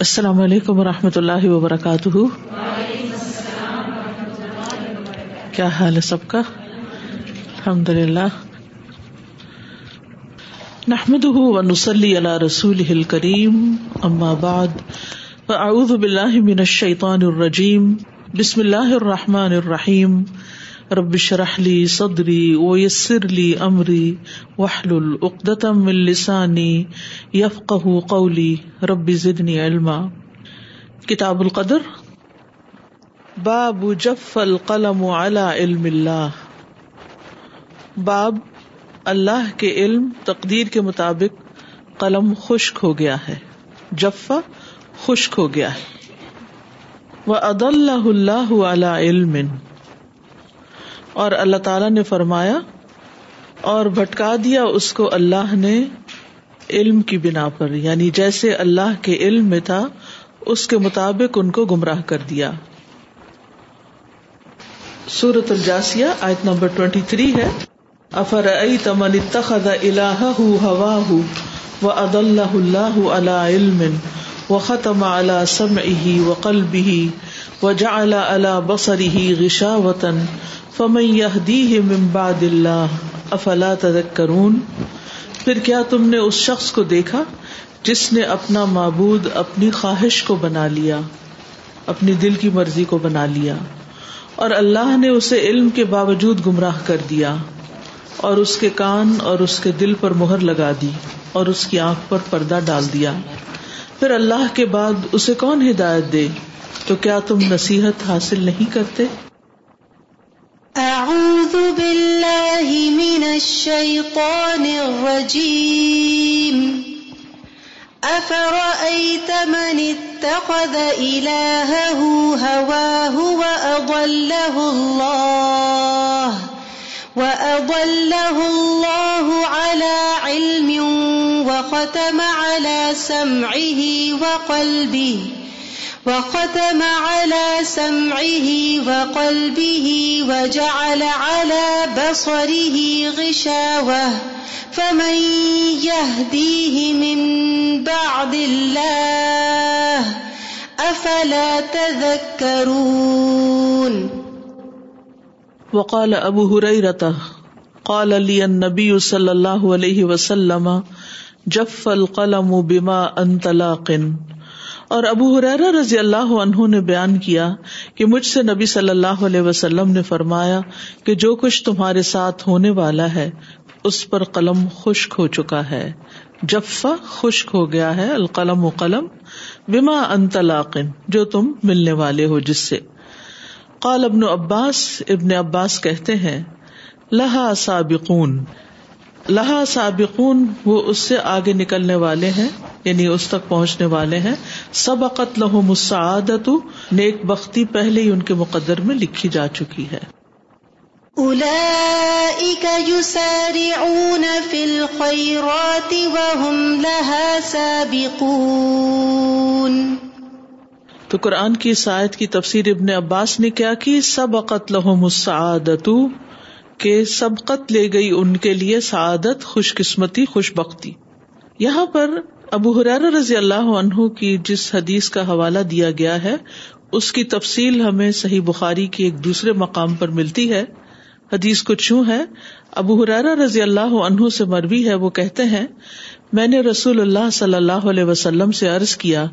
السلام علیکم و رحمۃ اللہ وبرکاتہ۔ کیا حال ہے سب کا؟ الحمد للہ نحمد ونسلی علی رسول کریم اما بعد، فاعوذ باللہ من الشیطان الرجیم، بسم اللہ الرحمٰن الرحیم۔ ربش رحلی صدری ویسر لی امری وحل العقدم السانی یفق قولی ربی زدنی علما۔ کتاب القدر۔ باب جف القلم على علم اللہ۔ باب اللہ کے علم تقدیر کے مطابق قلم خشک ہو گیا ہے۔ جفا خشک ہو گیا ہے۔ وہ عد اللہ اللہ علم۔ اور اللہ تعالی نے فرمایا اور بھٹکا دیا اس کو اللہ نے علم کی بنا پر یعنی جیسے اللہ کے علم میں تھا، اس کے مطابق ان کو گمراہ کر دیا۔ سورت الجاسیہ، آیت نمبر ٹوینٹی تھری ہے۔ افر تمن اتخذ الہ ہوا و اد اللہ اللہ علی علم و ختم علا سم ہی و قلب علی سمعه وقلبه وجعل على بصره غشاوة فمن يهديه من بعد الله افلا تذكرون پھر کیا تم نے اس شخص کو دیکھا جس نے اپنا معبود، اپنی خواہش کو بنا لیا، اپنی دل کی مرضی کو بنا لیا اور اللہ نے اسے علم کے باوجود گمراہ کر دیا اور اس کے کان اور اس کے دل پر مہر لگا دی اور اس کی آنکھ پر پردہ ڈال دیا۔ پھر اللہ کے بعد اسے کون ہدایت دے تو کیا تم نصیحت حاصل نہیں کرتے؟ اعوذ باللہ من الشیطان الرجیم افرأیت من اتخذ الہہ ہواہ وأضلہ اللہ وأضلہ اللہ على علم وختم على سمعه وقلبه وختم على سمعه وقلبه وجعل على بصره غشاوة فمن يهديه من بعد الله أفلا تذكرون وقال ابو هريرة، قال لي النبي صلى الله عليه وسلم، جف القلم بما انت لاق. اور ابو حرار رضی اللہ عنہ نے بیان کیا کہ مجھ سے نبی صلی اللہ علیہ وسلم نے فرمایا کہ جو کچھ تمہارے ساتھ ہونے والا ہے، اس پر قلم خشک ہو چکا ہے۔ جفا خشک ہو گیا ہے، القلم و قلم، بما انطلاقن جو تم ملنے والے ہو جس سے۔ قال ابن عباس ابن عباس کہتے ہیں، لہا سابقون۔ لہا سابقون وہ اس سے آگے نکلنے والے ہیں یعنی اس تک پہنچنے والے ہیں۔ سب عقت لہو مسعادت نیک بختی پہلے ہی ان کے مقدر میں لکھی جا چکی ہے۔ تو قرآن کی سائد کی تفسیر ابن عباس نے کیا کی سب عقت لہو مسعادت کہ سبقت لے گئی، ان کے لیے سعادت خوش قسمتی خوش بختی یہاں پر ابو حرار رضی اللہ عنہ کی جس حدیث کا حوالہ دیا گیا ہے، اس کی تفصیل ہمیں صحیح بخاری کی ایک دوسرے مقام پر ملتی ہے۔ حدیث کو چوں ہے، ابو حرارا رضی اللہ عنہ سے مروی ہے، وہ کہتے ہیں، میں نے رسول اللہ صلی اللہ علیہ وسلم سے عرض کیا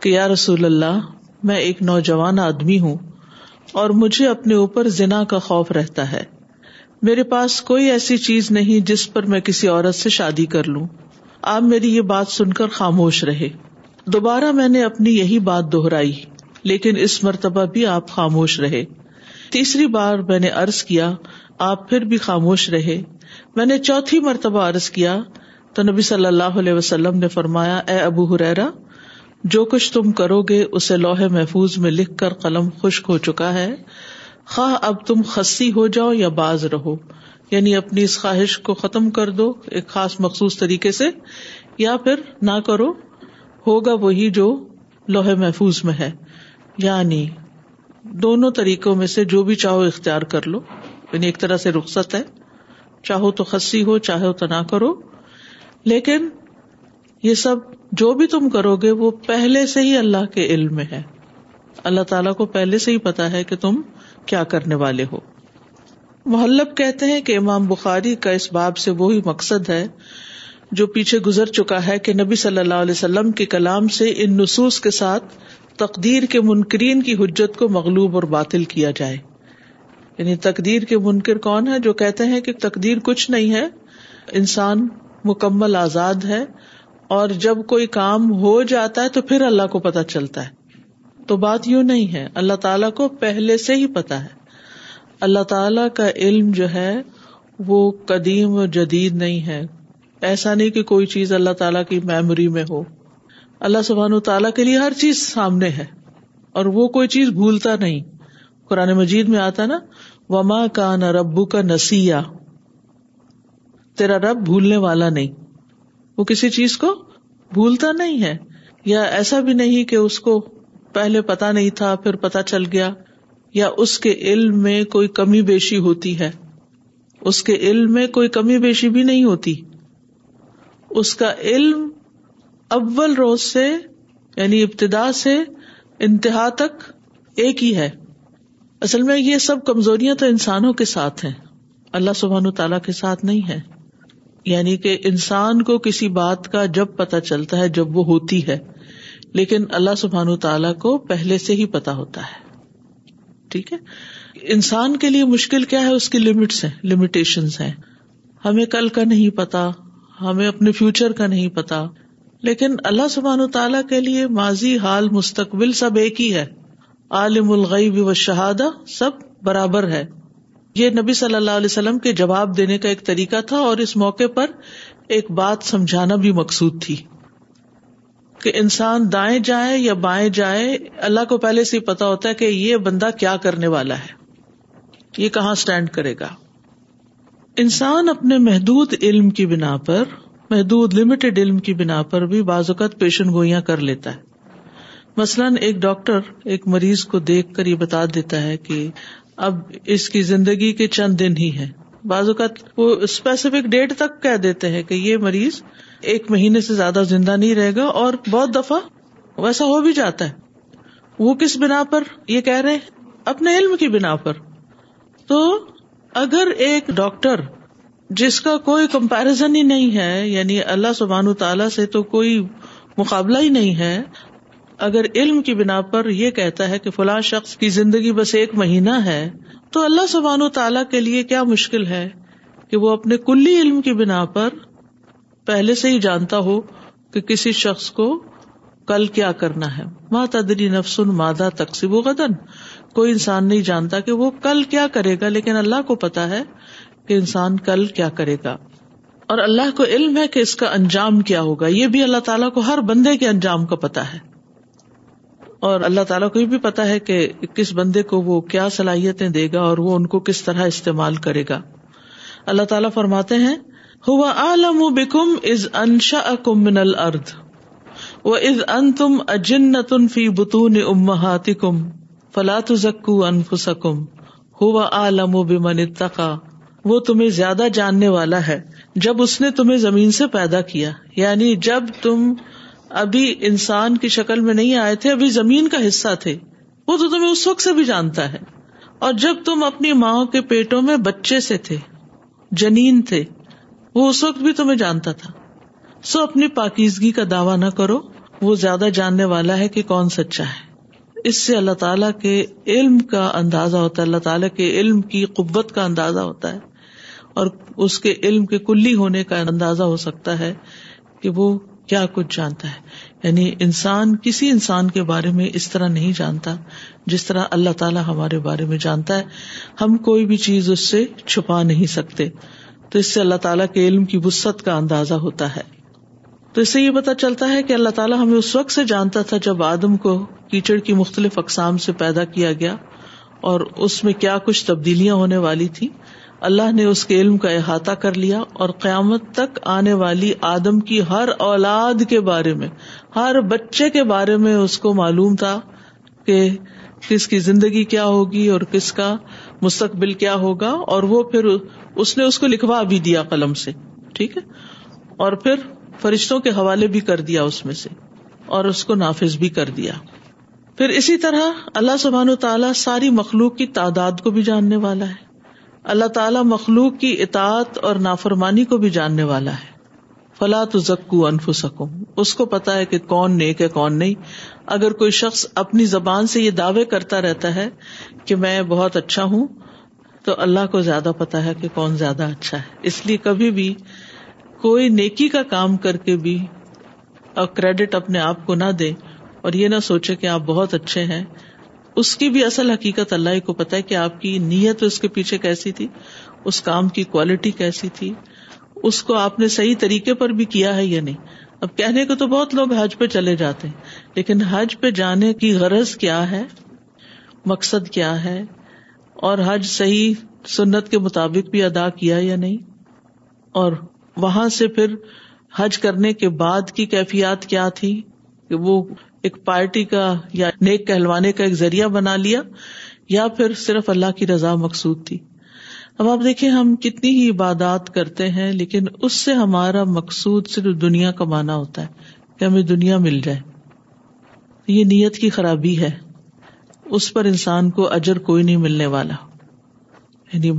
کہ یا رسول اللہ، میں ایک نوجوان آدمی ہوں اور مجھے اپنے اوپر زنا کا خوف رہتا ہے۔ میرے پاس کوئی ایسی چیز نہیں جس پر میں کسی عورت سے شادی کر لوں۔ آپ میری یہ بات سن کر خاموش رہے۔ دوبارہ میں نے اپنی یہی بات دہرائی، لیکن اس مرتبہ بھی آپ خاموش رہے۔ تیسری بار میں نے ارض کیا، آپ پھر بھی خاموش رہے۔ میں نے چوتھی مرتبہ ارض کیا، تو نبی صلی اللہ علیہ وسلم نے فرمایا، اے ابو ہریرا جو کچھ تم کرو گے، اسے لوہے محفوظ میں لکھ کر قلم خشک ہو چکا ہے۔ خواہ اب تم خسی ہو جاؤ یا باز رہو۔ یعنی اپنی اس خواہش کو ختم کر دو ایک خاص مخصوص طریقے سے، یا پھر نہ کرو، ہوگا وہی جو لوہے محفوظ میں ہے۔ یعنی دونوں طریقوں میں سے جو بھی چاہو اختیار کر لو۔ یعنی ایک طرح سے رخصت ہے۔ چاہو تو خسی ہو چاہے تو نہ کرو۔ لیکن یہ سب جو بھی تم کرو گے، وہ پہلے سے ہی اللہ کے علم میں ہے۔ اللہ تعالیٰ کو پہلے سے ہی پتا ہے کہ تم کیا کرنے والے ہو۔ محلب کہتے ہیں کہ امام بخاری کا اس باب سے وہی مقصد ہے جو پیچھے گزر چکا ہے کہ نبی صلی اللہ علیہ وسلم کے کلام سے ان نصوص کے ساتھ تقدیر کے منکرین کی حجت کو مغلوب اور باطل کیا جائے۔ یعنی تقدیر کے منکر کون ہے جو کہتے ہیں کہ تقدیر کچھ نہیں ہے، انسان مکمل آزاد ہے اور جب کوئی کام ہو جاتا ہے تو پھر اللہ کو پتا چلتا ہے۔ تو بات یوں نہیں ہے۔ اللہ تعالیٰ کو پہلے سے ہی پتا ہے۔ اللہ تعالی کا علم جو ہے، وہ قدیم و جدید نہیں ہے۔ ایسا نہیں کہ کوئی چیز اللہ تعالیٰ کی میموری میں ہو۔ اللہ سبحان تعالیٰ کے لیے ہر چیز سامنے ہے۔ اور وہ کوئی چیز بھولتا نہیں۔ قرآن مجید میں آتا نا، وما کا نہ ربو کا نسیا۔ تیرا رب بھولنے والا نہیں۔ وہ کسی چیز کو بھولتا نہیں ہے۔ یا ایسا بھی نہیں کہ اس کو پہلے پتا نہیں تھا، پھر پتا چل گیا یا اس کے علم میں کوئی کمی بیشی ہوتی ہے۔ اس کے علم میں کوئی کمی بیشی بھی نہیں ہوتی۔ اس کا علم اول روز سے یعنی ابتدا سے انتہا تک ایک ہی ہے۔ اصل میں یہ سب کمزوریاں تو انسانوں کے ساتھ ہیں۔ اللہ سبحان تعالیٰ کے ساتھ نہیں ہے۔ یعنی کہ انسان کو کسی بات کا جب پتا چلتا ہے، جب وہ ہوتی ہے۔ لیکن اللہ سبحان تعالیٰ کو پہلے سے ہی پتا ہوتا ہے۔ ٹھیک ہے؟ انسان کے لیے مشکل کیا ہے؟ اس کی لمٹس ہیں لمیٹیشن ہیں۔ ہمیں کل کا نہیں پتا ہمیں اپنے فیوچر کا نہیں پتا لیکن اللہ سبحان تعالیٰ کے لیے ماضی، حال، مستقبل سب ایک ہی ہے۔ عالم الغیب و شہادہ سب برابر ہے۔ یہ نبی صلی اللہ علیہ وسلم کے جواب دینے کا ایک طریقہ تھا اور اس موقع پر ایک بات سمجھانا بھی مقصود تھی۔ کہ انسان دائیں جائے یا بائیں جائے اللہ کو پہلے سے پتا ہوتا ہے کہ یہ بندہ کیا کرنے والا ہے۔ یہ کہاں اسٹینڈ کرے گا؟ انسان اپنے محدود علم کی بنا پر، محدود لمیٹڈ علم کی بنا پر بھی بعض اوقات پیشن گوئیاں کر لیتا ہے۔ مثلاً ایک ڈاکٹر ایک مریض کو دیکھ کر یہ بتا دیتا ہے کہ اب اس کی زندگی کے چند دن ہی ہے بعض اوقات وہ اسپیسیفک ڈیٹ تک کہہ دیتے ہیں کہ یہ مریض ایک مہینے سے زیادہ زندہ نہیں رہے گا اور بہت دفعہ ویسا ہو بھی جاتا ہے۔ وہ کس بنا پر یہ کہہ رہے اپنے علم کی بنا پر۔ تو اگر ایک ڈاکٹر جس کا کوئی کمپیرزن ہی نہیں ہے یعنی اللہ سبحان تعالی سے تو کوئی مقابلہ ہی نہیں ہے، اگر علم کی بنا پر یہ کہتا ہے کہ فلاں شخص کی زندگی بس ایک مہینہ ہے، تو اللہ سبحان و تعالیٰ کے لیے کیا مشکل ہے کہ وہ اپنے کلی علم کی بنا پر پہلے سے ہی جانتا ہو کہ کسی شخص کو کل کیا کرنا ہے۔ ماں تدری نفسن مادہ تقسیب و غدن کوئی انسان نہیں جانتا کہ وہ کل کیا کرے گا، لیکن اللہ کو پتا ہے کہ انسان کل کیا کرے گا۔ اور اللہ کو علم ہے کہ اس کا انجام کیا ہوگا۔ یہ بھی اللہ تعالیٰ کو ہر بندے کے انجام کا پتا ہے۔ اور اللہ تعالیٰ کو یہ بھی پتا ہے کہ کس بندے کو وہ کیا صلاحیتیں دے گا اور وہ ان کو کس طرح استعمال کرے گا۔ اللہ تعالیٰ فرماتے ہیں ہوا عالم بکم از انشا کم من الرد و از ان تم اجن تن فی بتون امہاتی کم فلاط زکو انفسکم ہوا عالم و بمن اتقا وہ تمہیں زیادہ جاننے والا ہے۔ جب اس نے تمہیں زمین سے پیدا کیا یعنی جب تم ابھی انسان کی شکل میں نہیں آئے تھے، ابھی زمین کا حصہ تھے، وہ تو تمہیں اس وقت سے بھی جانتا ہے۔ اور جب تم اپنی ماں کے پیٹوں میں بچے سے تھے، جنین تھے وہ اس وقت بھی تمہیں جانتا تھا۔ سو اپنی پاکیزگی کا دعوی نہ کرو۔ وہ زیادہ جاننے والا ہے کہ کون سچا ہے۔ اس سے اللہ تعالیٰ کے علم کا اندازہ ہوتا ہے۔ اللہ تعالیٰ کے علم کی قوت کا اندازہ ہوتا ہے۔ اور اس کے علم کے کلی ہونے کا اندازہ ہو سکتا ہے کہ وہ کیا کچھ جانتا ہے۔ یعنی انسان، کسی انسان کے بارے میں اس طرح نہیں جانتا جس طرح اللہ تعالیٰ ہمارے بارے میں جانتا ہے۔ ہم کوئی بھی چیز اس سے چھپا نہیں سکتے۔ تو اس سے اللہ تعالیٰ کے علم کی وسط کا اندازہ ہوتا ہے۔ تو اس سے یہ پتا چلتا ہے کہ اللہ تعالیٰ ہمیں اس وقت سے جانتا تھا جب آدم کو کیچڑ کی مختلف اقسام سے پیدا کیا گیا اور اس میں کیا کچھ تبدیلیاں ہونے والی تھی۔ اللہ نے اس کے علم کا احاطہ کر لیا اور قیامت تک آنے والی آدم کی ہر اولاد کے بارے میں، ہر بچے کے بارے میں اس کو معلوم تھا کہ کس کی زندگی کیا ہوگی اور کس کا مستقبل کیا ہوگا اور وہ پھر اس نے اس کو لکھوا بھی دیا قلم سے، ٹھیک ہے؟ اور پھر فرشتوں کے حوالے بھی کر دیا اس میں سے، اور اس کو نافذ بھی کر دیا۔ پھر اسی طرح اللہ سبحان و تعالیٰ ساری مخلوق کی تعداد کو بھی جاننے والا ہے۔ اللہ تعالیٰ مخلوق کی اطاعت اور نافرمانی کو بھی جاننے والا ہے۔ فلا تو زکو انف سکوں اس کو پتا ہے کہ کون نیک ہے، کون نہیں۔ اگر کوئی شخص اپنی زبان سے یہ دعوے کرتا رہتا ہے کہ میں بہت اچھا ہوں، تو اللہ کو زیادہ پتا ہے کہ کون زیادہ اچھا ہے۔ اس لیے کبھی بھی کوئی نیکی کا کام کر کے بھی اور کریڈٹ اپنے آپ کو نہ دے اور یہ نہ سوچے کہ آپ بہت اچھے ہیں، اس کی بھی اصل حقیقت اللہ کو پتا ہے کہ آپ کی نیت اس کے پیچھے کیسی تھی، اس کام کی کوالٹی کیسی تھی، اس کو آپ نے صحیح طریقے پر بھی کیا ہے یا نہیں۔ اب کہنے کو تو بہت لوگ حج پہ چلے جاتے ہیں، لیکن حج پہ جانے کی غرض کیا ہے؟ مقصد کیا ہے؟ اور حج صحیح سنت کے مطابق بھی ادا کیا یا نہیں؟ اور وہاں سے پھر حج کرنے کے بعد کی کیفیات کیا تھی؟ کہ وہ ایک پارٹی کا یا نیک کہلوانے کا ایک ذریعہ بنا لیا، یا پھر صرف اللہ کی رضا مقصود تھی؟ اب آپ دیکھیں ہم کتنی ہی عبادات کرتے ہیں، لیکن اس سے ہمارا مقصود صرف دنیا کمانا ہوتا ہے کہ ہمیں دنیا مل جائے۔ یہ نیت کی خرابی ہے۔ اس پر انسان کو اجر کوئی نہیں ملنے والا۔ یعنی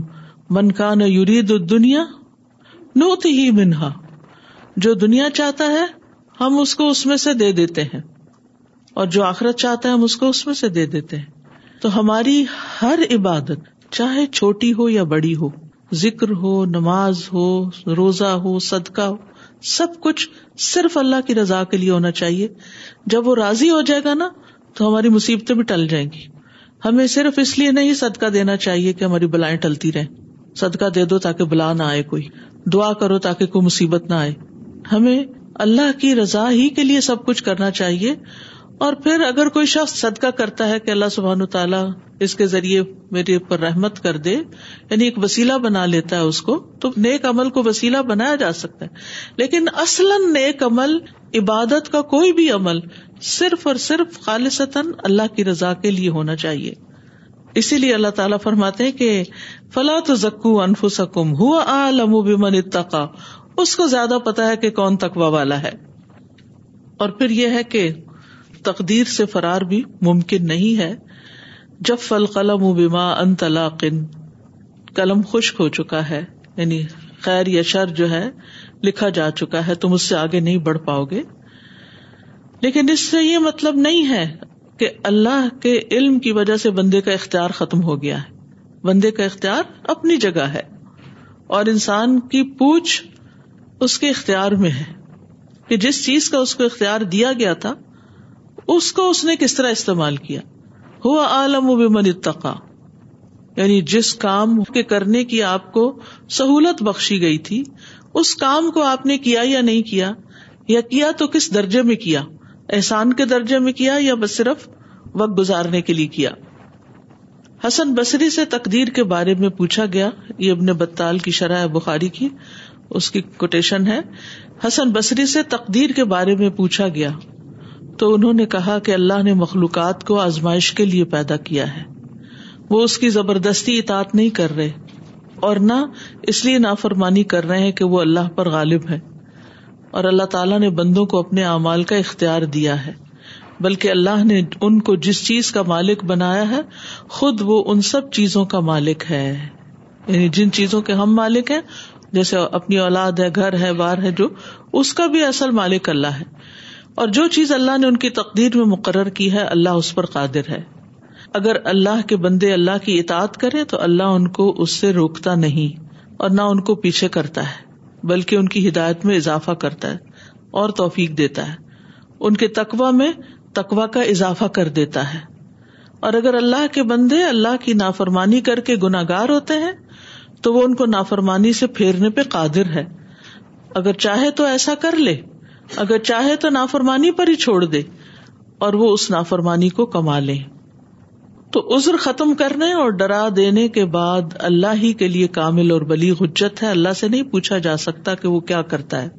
من کا نہ یورید دنیا نوتی ہی منہا۔ جو دنیا چاہتا ہے، ہم اس کو اس میں سے دے دیتے ہیں۔ اور جو آخرت چاہتا ہے، ہم اس کو اس میں سے دے دیتے ہیں۔ تو ہماری ہر عبادت چاہے چھوٹی ہو یا بڑی ہو، ذکر ہو، نماز ہو، روزہ ہو، صدقہ ہو، سب کچھ صرف اللہ کی رضا کے لیے ہونا چاہیے۔ جب وہ راضی ہو جائے گا نا، تو ہماری مصیبتیں بھی ٹل جائیں گی۔ ہمیں صرف اس لیے نہیں صدقہ دینا چاہیے کہ ہماری بلائیں ٹلتی رہیں۔ صدقہ دے دو تاکہ بلا نہ آئے کوئی۔ دعا کرو تاکہ کوئی مصیبت نہ آئے۔ ہمیں اللہ کی رضا ہی کے لیے سب کچھ کرنا چاہیے۔ اور پھر اگر کوئی شخص صدقہ کرتا ہے کہ اللہ سبحان تعالیٰ اس کے ذریعے میرے اوپر رحمت کر دے یعنی ایک وسیلہ بنا لیتا ہے اس کو، تو نیک عمل کو وسیلہ بنایا جا سکتا ہے۔ لیکن اصلاً نیک عمل عبادت کا کوئی بھی عمل صرف اور صرف خالص اللہ کی رضا کے لیے ہونا چاہیے۔ اسی لیے اللہ تعالیٰ فرماتے ہیں کہ فلاں تو زکو انف سکم ہوا عالم بمن اتقا۔ اس کو زیادہ پتا ہے کہ کون تقوا والا ہے۔ اور پھر یہ ہے کہ تقدیر سے فرار بھی ممکن نہیں ہے۔ جب فل قلم و بیما ان طلاقن قلم خشک ہو چکا ہے یعنی خیر یا شر جو ہے، لکھا جا چکا ہے، تم اس سے آگے نہیں بڑھ پاؤ گے۔ لیکن اس سے یہ مطلب نہیں ہے کہ اللہ کے علم کی وجہ سے بندے کا اختیار ختم ہو گیا ہے۔ بندے کا اختیار اپنی جگہ ہے۔ اور انسان کی پوچھ اس کے اختیار میں ہے۔ کہ جس چیز کا اس کو اختیار دیا گیا تھا اس کو اس نے کس طرح استعمال کیا؟ ہوا عالم و بمن اتقا۔ یعنی جس کام کے کرنے کی آپ کو سہولت بخشی گئی تھی، اس کام کو آپ نے کیا یا نہیں کیا؟ یا کیا تو کس درجے میں کیا؟ احسان کے درجے میں کیا یا بس صرف وقت گزارنے کے لیے کیا؟ حسن بصری سے تقدیر کے بارے میں پوچھا گیا۔ یہ ابن بطال کی شرح بخاری کی، اس کی کوٹیشن ہے۔ حسن بصری سے تقدیر کے بارے میں پوچھا گیا۔ تو انہوں نے کہا کہ اللہ نے مخلوقات کو آزمائش کے لیے پیدا کیا ہے۔ وہ اس کی زبردستی اطاعت نہیں کر رہے اور نہ اس لیے نافرمانی کر رہے ہیں کہ وہ اللہ پر غالب ہے۔ اور اللہ تعالیٰ نے بندوں کو اپنے اعمال کا اختیار دیا ہے۔ بلکہ اللہ نے ان کو جس چیز کا مالک بنایا ہے، خود وہ ان سب چیزوں کا مالک ہے۔ یعنی جن چیزوں کے ہم مالک ہیں، جیسے اپنی اولاد ہے، گھر ہے، بار ہے، جو، اس کا بھی اصل مالک اللہ ہے۔ اور جو چیز اللہ نے ان کی تقدیر میں مقرر کی ہے، اللہ اس پر قادر ہے۔ اگر اللہ کے بندے اللہ کی اطاعت کرے تو اللہ ان کو اس سے روکتا نہیں اور نہ ان کو پیچھے کرتا ہے، بلکہ ان کی ہدایت میں اضافہ کرتا ہے اور توفیق دیتا ہے۔ ان کے تقوا میں تقوا کا اضافہ کر دیتا ہے۔ اور اگر اللہ کے بندے اللہ کی نافرمانی کر کے گناگار ہوتے ہیں، تو وہ ان کو نافرمانی سے پھیرنے پہ قادر ہے۔ اگر چاہے تو ایسا کر لے۔ اگر چاہے تو نافرمانی پر ہی چھوڑ دے اور وہ اس نافرمانی کو کما لے۔ تو عذر ختم کرنے اور ڈرا دینے کے بعد اللہ ہی کے لیے کامل اور بلی حجت ہے۔ اللہ سے نہیں پوچھا جا سکتا کہ وہ کیا کرتا ہے،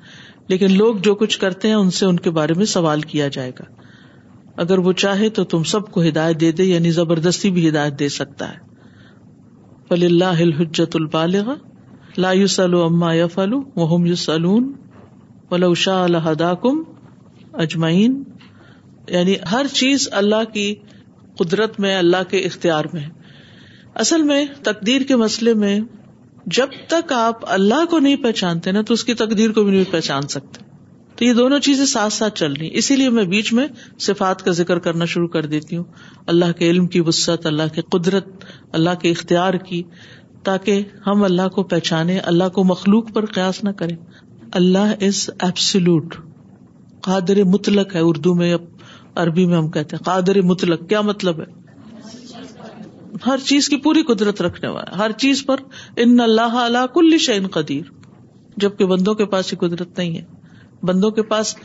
لیکن لوگ جو کچھ کرتے ہیں ان سے ان کے بارے میں سوال کیا جائے گا۔ اگر وہ چاہے تو تم سب کو ہدایت دے دے یعنی زبردستی بھی ہدایت دے سکتا ہے۔ فل اللہ الحجت البالغ لا یو اما یا فلو ولو شاء الحدا کم اجمعین۔ یعنی ہر چیز اللہ کی قدرت میں، اللہ کے اختیار میں۔ اصل میں تقدیر کے مسئلے میں جب تک آپ اللہ کو نہیں پہچانتے نا، تو اس کی تقدیر کو بھی نہیں پہچان سکتے۔ تو یہ دونوں چیزیں ساتھ ساتھ چل رہی۔ اسی لیے میں بیچ میں صفات کا ذکر کرنا شروع کر دیتی ہوں۔ اللہ کے علم کی وسط اللہ کی قدرت، اللہ کے اختیار کی، تاکہ ہم اللہ کو پہچانے اللہ کو مخلوق پر قیاس نہ کریں۔ اللہ از ایبسلوٹ قادر مطلق ہے اردو میں عربی میں ہم کہتے ہیں. قادر مطلق. کیا مطلب ہے؟ ہر چیز کی پوری قدرت رکھنے والا ہر چیز پر ان اللہ اللہ کل شعین قدیر. جبکہ بندوں کے پاس یہ قدرت نہیں ہے. بندوں کے پاس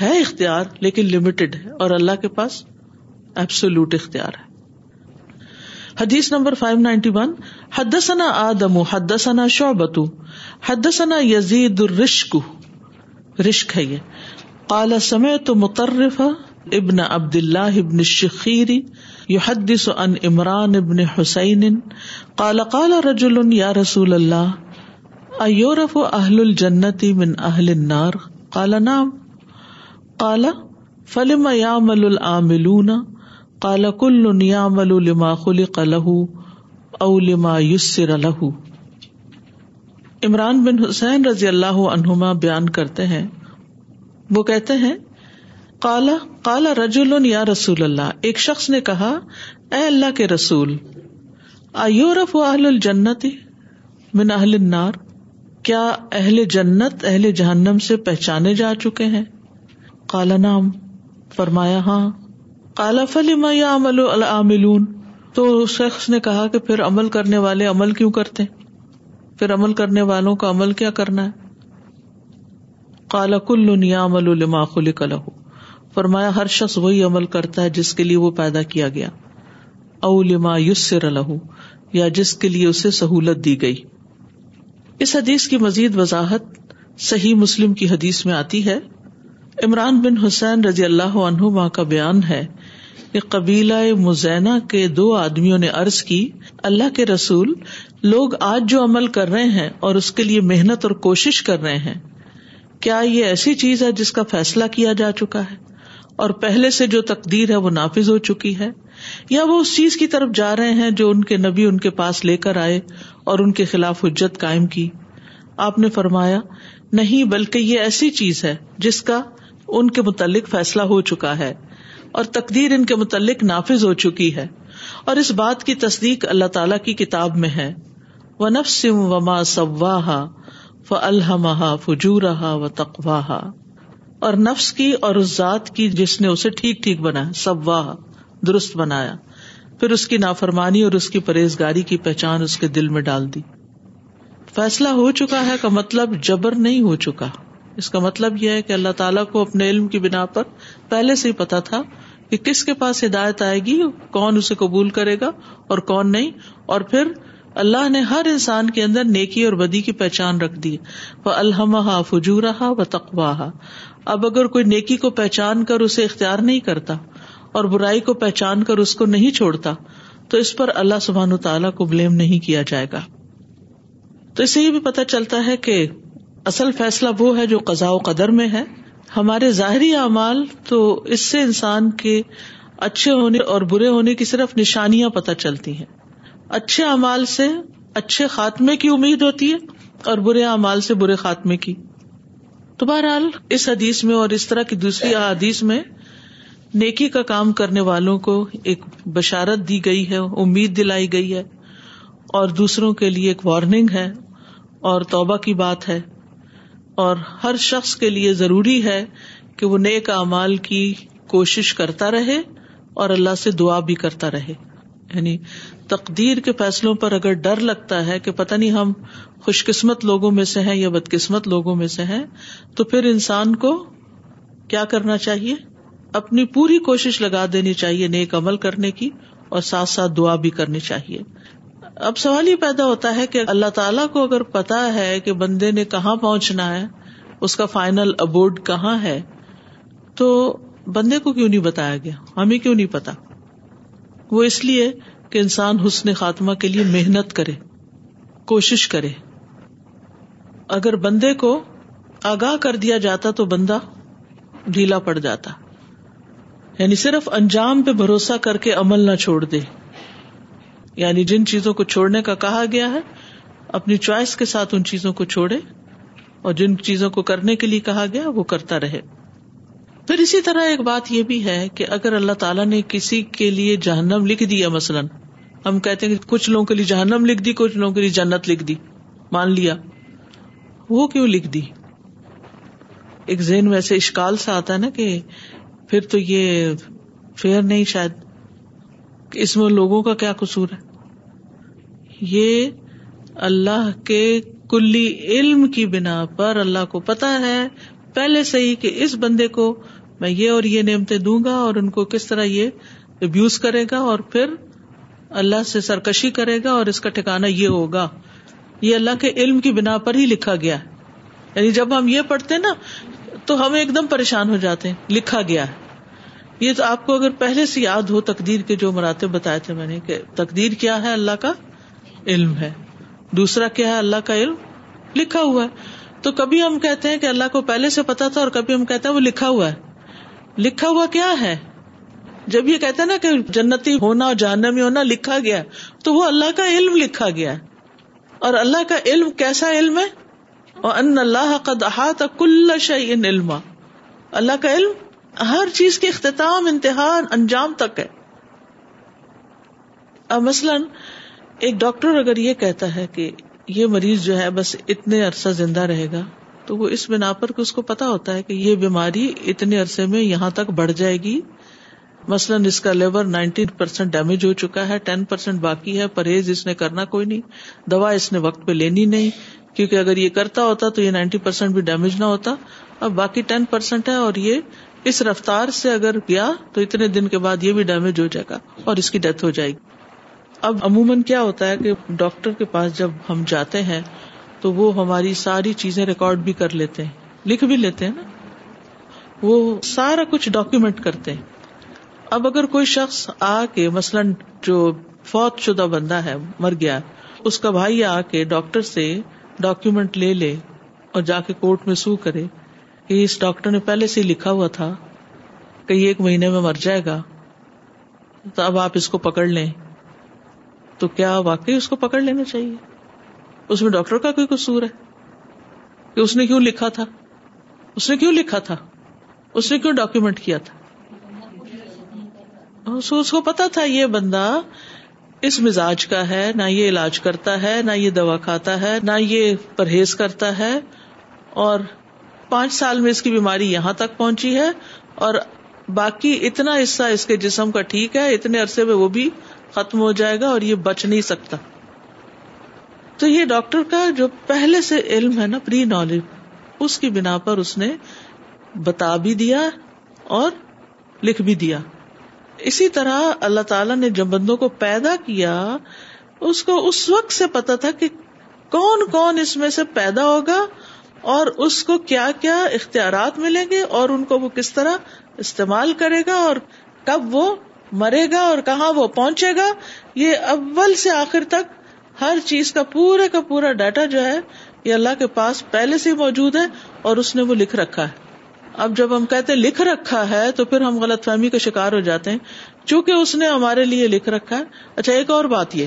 ہے اختیار لیکن لمیٹڈ ہے اور اللہ کے پاس ایبسولوٹ اختیار ہے. حدیث نمبر فائیو نائنٹی ون حدثنا آدم، حدثنا شعبت حدثنا یزید الرشک. رشک ہے یہ. قال سمعت مطرف ابن عبد اللہ ابن الشخیری یحدث عن عمران ابن حسین. قال قال رجل، یا رسول اللہ ایورف اہل الجنت من اہل النار؟ قال نام قال، فلم یعمل العاملون؟ قال، کل یعمل لما خلق له او لما يسر له. عمران بن حسین رضی اللہ عنہما بیان کرتے ہیں۔ وہ کہتے ہیں کالا کالا رجول یا رسول اللہ۔ ایک شخص نے کہا، اے اللہ کے رسول ایورف اہل الجنت من اہل النار؟ کیا اہل جنت اہل جہنم سے پہچانے جا چکے ہیں؟ کالا نام فرمایا ہاں۔ کالا فلم یا عمل العاملون؟ تو شخص نے کہا کہ پھر عمل کرنے والے عمل کیوں کرتے؟ پھر عمل کرنے والوں کا عمل کیا کرنا ہے؟ کالا کل عمل الما خلق لہو فرمایا، ہر شخص وہی عمل کرتا ہے جس کے لیے وہ پیدا کیا گیا۔ او لما یس یا جس کے لیے اسے سہولت دی گئی۔ اس حدیث کی مزید وضاحت صحیح مسلم کی حدیث میں آتی ہے۔ عمران بن حسین رضی اللہ عنہ ماں کا بیان ہے کہ قبیلہ مزینہ کے دو آدمیوں نے عرض کی، اللہ کے رسول، لوگ آج جو عمل کر رہے ہیں اور اس کے لیے محنت اور کوشش کر رہے ہیں، کیا یہ ایسی چیز ہے جس کا فیصلہ کیا جا چکا ہے؟ اور پہلے سے جو تقدیر ہے وہ نافذ ہو چکی ہے؟ یا وہ اس چیز کی طرف جا رہے ہیں جو ان کے نبی ان کے پاس لے کر آئے اور ان کے خلاف حجت قائم کی؟ آپ نے فرمایا، نہیں، بلکہ یہ ایسی چیز ہے جس کا ان کے متعلق فیصلہ ہو چکا ہے۔ اور تقدیر ان کے متعلق نافذ ہو چکی ہے۔ اور اس بات کی تصدیق اللہ تعالی کی کتاب میں ہے۔ وہ نفسم وما سواہا ف الحمہ فجورہا و تقواہا اور نفس کی اور اس ذات کی جس نے اسے ٹھیک ٹھیک بنایا، سواہ، درست بنایا۔ پھر اس کی نافرمانی اور اس کی پرہیزگاری کی پہچان اس کے دل میں ڈال دی۔ فیصلہ ہو چکا ہے کا مطلب جبر نہیں ہو چکا۔ اس کا مطلب یہ ہے کہ اللہ تعالیٰ کو اپنے علم کی بنا پر پہلے سے ہی پتا تھا کہ کس کے پاس ہدایت آئے گی؟ کون اسے قبول کرے گا اور کون نہیں؟ اور پھر اللہ نے ہر انسان کے اندر نیکی اور بدی کی پہچان رکھ دی۔ وہ الحمہ فجورہ و تقواہ اب اگر کوئی نیکی کو پہچان کر اسے اختیار نہیں کرتا اور برائی کو پہچان کر اس کو نہیں چھوڑتا، تو اس پر اللہ سبحان تعالیٰ کو بلیم نہیں کیا جائے گا۔ تو اس سے یہ بھی پتا چلتا ہے کہ اصل فیصلہ وہ ہے جو قزا و قدر میں ہے۔ ہمارے ظاہری اعمال تو اس سے انسان کے اچھے ہونے اور برے ہونے کی صرف نشانیاں پتہ چلتی ہیں۔ اچھے اعمال سے اچھے خاتمے کی امید ہوتی ہے اور برے اعمال سے برے خاتمے کی۔ تو بہرحال اس حدیث میں اور اس طرح کی دوسری حدیث میں نیکی کا کام کرنے والوں کو ایک بشارت دی گئی ہے، امید دلائی گئی ہے اور دوسروں کے لیے ایک وارننگ ہے اور توبہ کی بات ہے۔ اور ہر شخص کے لیے ضروری ہے کہ وہ نیک اعمال کی کوشش کرتا رہے اور اللہ سے دعا بھی کرتا رہے۔ یعنی تقدیر کے فیصلوں پر اگر ڈر لگتا ہے کہ پتہ نہیں ہم خوش قسمت لوگوں میں سے ہیں یا بدقسمت لوگوں میں سے ہیں، تو پھر انسان کو کیا کرنا چاہیے؟ اپنی پوری کوشش لگا دینی چاہیے نیک عمل کرنے کی اور ساتھ ساتھ دعا بھی کرنی چاہیے۔ اب سوال یہ پیدا ہوتا ہے کہ اللہ تعالیٰ کو اگر پتا ہے کہ بندے نے کہاں پہنچنا ہے، اس کا فائنل ابورڈ کہاں ہے، تو بندے کو کیوں نہیں بتایا گیا؟ ہمیں کیوں نہیں پتا؟ وہ اس لیے کہ انسان حسن خاتمہ کے لیے محنت کرے، کوشش کرے۔ اگر بندے کو آگاہ کر دیا جاتا تو بندہ ڈھیلا پڑ جاتا۔ یعنی صرف انجام پہ بھروسہ کر کے عمل نہ چھوڑ دے۔ یعنی جن چیزوں کو چھوڑنے کا کہا گیا ہے، اپنی چوائس کے ساتھ ان چیزوں کو چھوڑے اور جن چیزوں کو کرنے کے لیے کہا گیا، وہ کرتا رہے۔ پھر اسی طرح ایک بات یہ بھی ہے کہ اگر اللہ تعالیٰ نے کسی کے لیے جہنم لکھ دیا، مثلاً ہم کہتے ہیں کہ کچھ لوگوں کے لیے جہنم لکھ دی، کچھ لوگوں کے لیے جنت لکھ دی، مان لیا۔ وہ کیوں لکھ دی؟ ایک ذہن میں ایسے اشکال سے آتا ہے نا کہ پھر تو یہ فیئر نہیں، شاید اس میں لوگوں کا کیا قصور ہے؟ یہ اللہ کے کلی علم کی بنا پر اللہ کو پتا ہے۔ پہلے سے ہی کہ اس بندے کو میں یہ اور یہ نعمتیں دوں گا اور ان کو کس طرح یہ ابیوز کرے گا اور پھر اللہ سے سرکشی کرے گا اور اس کا ٹھکانا یہ ہوگا۔ یہ اللہ کے علم کی بنا پر ہی لکھا گیا ہے۔ یعنی جب ہم یہ پڑھتے نا تو ہم ایک دم پریشان ہو جاتے ہیں۔ لکھا گیا ہے۔ یہ تو آپ کو اگر پہلے سے یاد ہو تقدیر کے جو مراتب بتائے تھے میں نے کہ تقدیر کیا ہے اللہ کا؟ علم ہے۔ دوسرا کیا ہے اللہ کا علم؟ لکھا ہوا ہے۔ تو کبھی ہم کہتے ہیں کہ اللہ کو پہلے سے پتا تھا اور کبھی ہم کہتے ہیں وہ لکھا ہوا ہے۔ لکھا ہوا کیا ہے؟ جب یہ کہتے ہیں نا کہ جنتی ہونا اور جہنمی ہونا لکھا گیا تو وہ اللہ کا علم لکھا گیا ہے۔ اور اللہ کا علم کیسا علم ہے؟ اور ان اللہ کا کل شعین علم اللہ کا علم ہر چیز کے اختتام انتہا انجام تک ہے۔ اب مثلاً ایک ڈاکٹر اگر یہ کہتا ہے کہ یہ مریض جو ہے بس اتنے عرصہ زندہ رہے گا، تو وہ اس بنا پر اس کو پتا ہوتا ہے کہ یہ بیماری اتنے عرصے میں یہاں تک بڑھ جائے گی۔ مثلاً اس کا لیور نائنٹی پرسینٹ ڈیمیج ہو چکا ہے، ٹین پرسینٹ باقی ہے، پرہیز اس نے کرنا کوئی نہیں، دوا اس نے وقت پہ لینی نہیں۔ کیونکہ اگر یہ کرتا ہوتا تو یہ نائنٹی پرسینٹ بھی ڈیمیج نہ ہوتا۔ اب باقی ٹین پرسینٹ ہے اور یہ اس رفتار سے اگر گیا تو اتنے دن کے بعد یہ بھی ڈیمیج ہو جائے گا اور اس کی ڈیتھ ہو جائے گی۔ اب عموماً کیا ہوتا ہے کہ ڈاکٹر کے پاس جب ہم جاتے ہیں تو وہ ہماری ساری چیزیں ریکارڈ بھی کر لیتے ہیں، لکھ بھی لیتے ہیں نا۔ وہ سارا کچھ ڈاکیومینٹ کرتے ہیں۔ اب اگر کوئی شخص آ کے مثلاً جو فوت شدہ بندہ ہے، مر گیا، اس کا بھائی آ کے ڈاکٹر سے ڈاکیومینٹ لے لے اور جا کے کورٹ میں سو کرے کہ اس ڈاکٹر نے پہلے سے لکھا ہوا تھا کہ یہ ایک مہینے میں مر جائے گا، تو اب آپ اس کو پکڑ لیں۔ تو کیا واقعی اس کو پکڑ لینا چاہیے؟ اس میں ڈاکٹر کا کوئی قصور ہے؟ کہ اس نے کیوں لکھا تھا؟ اس نے کیوں لکھا تھا؟ اس نے کیوں ڈاکیومینٹ کیا تھا؟ اس کو پتا تھا یہ بندہ اس مزاج کا ہے، نہ یہ علاج کرتا ہے، نہ یہ دوا کھاتا ہے، نہ یہ پرہیز کرتا ہے اور پانچ سال میں اس کی بیماری یہاں تک پہنچی ہے اور باقی اتنا حصہ اس کے جسم کا ٹھیک ہے، اتنے عرصے میں وہ بھی ختم ہو جائے گا اور یہ بچ نہیں سکتا۔ تو یہ ڈاکٹر کا جو پہلے سے علم ہے نا، پری نالج اس کی بنا پر اس نے بتا بھی دیا اور لکھ بھی دیا۔ اسی طرح اللہ تعالی نے جب بندوں کو پیدا کیا، اس کو اس وقت سے پتا تھا کہ کون کون اس میں سے پیدا ہوگا اور اس کو کیا کیا اختیارات ملیں گے اور ان کو وہ کس طرح استعمال کرے گا اور کب وہ مرے گا اور کہاں وہ پہنچے گا، یہ اول سے آخر تک ہر چیز کا پورے کا پورا ڈیٹا جو ہے یہ اللہ کے پاس پہلے سے موجود ہے اور اس نے وہ لکھ رکھا ہے۔ اب جب ہم کہتے لکھ رکھا ہے تو پھر ہم غلط فہمی کا شکار ہو جاتے ہیں۔ چونکہ اس نے ہمارے لیے لکھ رکھا ہے۔ اچھا ایک اور بات یہ،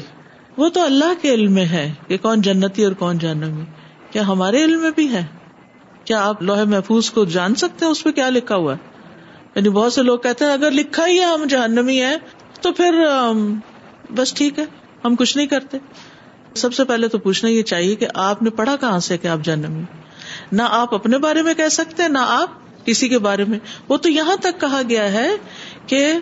وہ تو اللہ کے علم میں ہے کہ کون جنتی اور کون جانمی کیا ہمارے علم میں بھی ہے؟ کیا آپ لوہے محفوظ کو جان سکتے ہیں اس پہ کیا لکھا ہوا ہے؟ یعنی بہت سے لوگ کہتے ہیں، اگر لکھا ہی ہے ہم جہنمی ہے تو پھر بس ٹھیک ہے، ہم کچھ نہیں کرتے۔ سب سے پہلے تو پوچھنا یہ چاہیے کہ آپ نے پڑھا کہاں سے کہ آپ جہنمی نہ آپ اپنے بارے میں کہہ سکتے، نہ آپ کسی کے بارے میں۔ وہ تو یہاں تک کہا گیا ہے کہ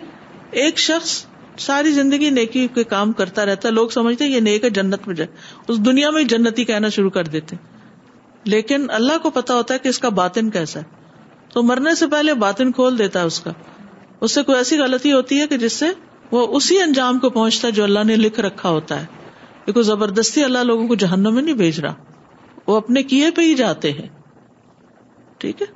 ایک شخص ساری زندگی نیکی کے کام کرتا رہتا لوگ سمجھتے یہ نیک ہے، جنت میں جائے۔ اس دنیا میں جنتی کہنا شروع کر دیتے لیکن اللہ کو پتا ہوتا ہے کہ اس کا باطن کیسا ہے۔ تو مرنے سے پہلے باطن کھول دیتا ہے اس کا۔ اس سے کوئی ایسی غلطی ہوتی ہے کہ جس سے وہ اسی انجام کو پہنچتا ہے جو اللہ نے لکھ رکھا ہوتا ہے۔ کیونکہ زبردستی اللہ لوگوں کو جہنم میں نہیں بھیج رہا۔ وہ اپنے کیے پہ ہی جاتے ہیں۔ ٹھیک ہے؟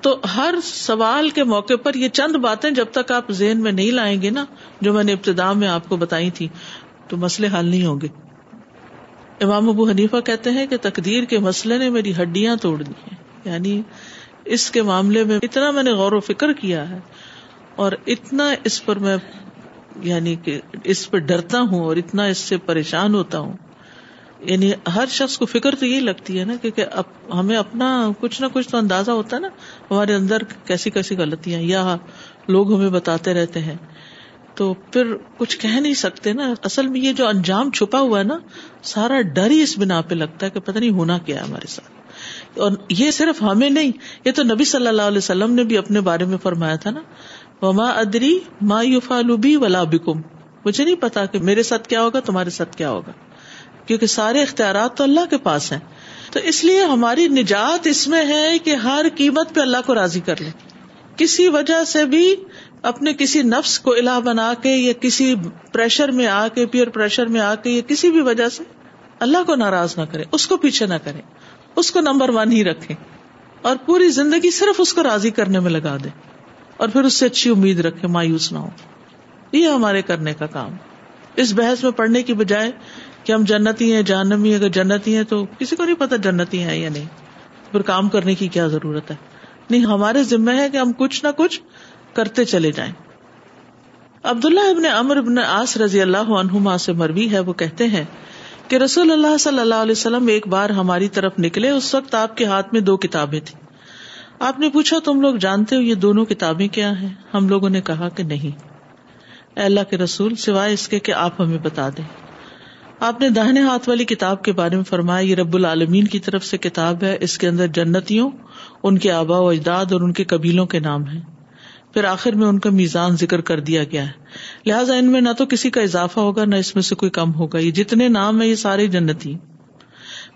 تو ہر سوال کے موقع پر یہ چند باتیں جب تک آپ ذہن میں نہیں لائیں گے نا، جو میں نے ابتدا میں آپ کو بتائی تھی، تو مسئلے حل نہیں ہوں گے۔ امام ابو حنیفہ کہتے ہیں کہ تقدیر کے مسئلے نے میری ہڈیاں توڑ دی ہیں۔ یعنی اس کے معاملے میں اتنا میں نے غور و فکر کیا ہے اور اتنا اس پر میں یعنی کہ اس پہ ڈرتا ہوں اور اتنا اس سے پریشان ہوتا ہوں۔ یعنی ہر شخص کو فکر تو یہی لگتی ہے نا کیونکہ اب ہمیں اپنا کچھ نہ کچھ تو اندازہ ہوتا ہے نا ہمارے اندر کیسی کیسی غلطیاں یا لوگ ہمیں بتاتے رہتے ہیں۔ تو پھر کچھ کہہ نہیں سکتے نا۔ اصل میں یہ جو انجام چھپا ہوا ہے نا، سارا ڈر ہی اس بنا پہ لگتا ہے کہ پتہ نہیں ہونا کیا ہے ہمارے ساتھ۔ اور یہ صرف ہمیں نہیں، یہ تو نبی صلی اللہ علیہ وسلم نے بھی اپنے بارے میں فرمایا تھا نا۔ وما ادری ما یو فالوبی ولا بکم مجھے نہیں پتا کہ میرے ساتھ کیا ہوگا، تمہارے ساتھ کیا ہوگا۔ کیونکہ سارے اختیارات تو اللہ کے پاس ہیں۔ تو اس لیے ہماری نجات اس میں ہے کہ ہر قیمت پہ اللہ کو راضی کر لیں۔ کسی وجہ سے بھی اپنے کسی نفس کو الہ بنا کے یا کسی پریشر میں آ کے پیئر پریشر میں آ کے یا کسی بھی وجہ سے اللہ کو ناراض نہ کرے، اس کو پیچھے نہ کرے، اس کو نمبر ون ہی رکھے اور پوری زندگی صرف اس کو راضی کرنے میں لگا دے اور پھر اس سے اچھی امید رکھے، مایوس نہ ہو۔ یہ ہمارے کرنے کا کام۔ اس بحث میں پڑھنے کی بجائے کہ ہم جنتی ہیں، جہنمی اگر جنتی ہیں تو کسی کو نہیں پتا جنتی ہیں یا نہیں۔ پھر کام کرنے کی کیا ضرورت ہے؟ نہیں، ہمارے ذمہ ہے کہ ہم کچھ نہ کچھ کرتے چلے جائیں۔ عبداللہ ابن امر ابن آس رضی اللہ عنہما سے مروی ہے، وہ کہتے ہیں کہ رسول اللہ صلی اللہ علیہ وسلم ایک بار ہماری طرف نکلے، اس وقت آپ کے ہاتھ میں دو کتابیں تھیں۔ آپ نے پوچھا، تم لوگ جانتے ہو یہ دونوں کتابیں کیا ہیں؟ ہم لوگوں نے کہا کہ نہیں۔ اے اللہ کے رسول، سوائے اس کے کہ آپ ہمیں بتا دیں۔ آپ نے داہنے ہاتھ والی کتاب کے بارے میں فرمایا، یہ رب العالمین کی طرف سے کتاب ہے، اس کے اندر جنتیوں، ان کے آبا و اجداد اور ان کے قبیلوں کے نام ہیں۔ پھر آخر میں ان کا میزان ذکر کر دیا گیا ہے۔ لہٰذا ان میں نہ تو کسی کا اضافہ ہوگا، نہ اس میں سے کوئی کم ہوگا۔ یہ جتنے نام ہے یہ سارے جنتی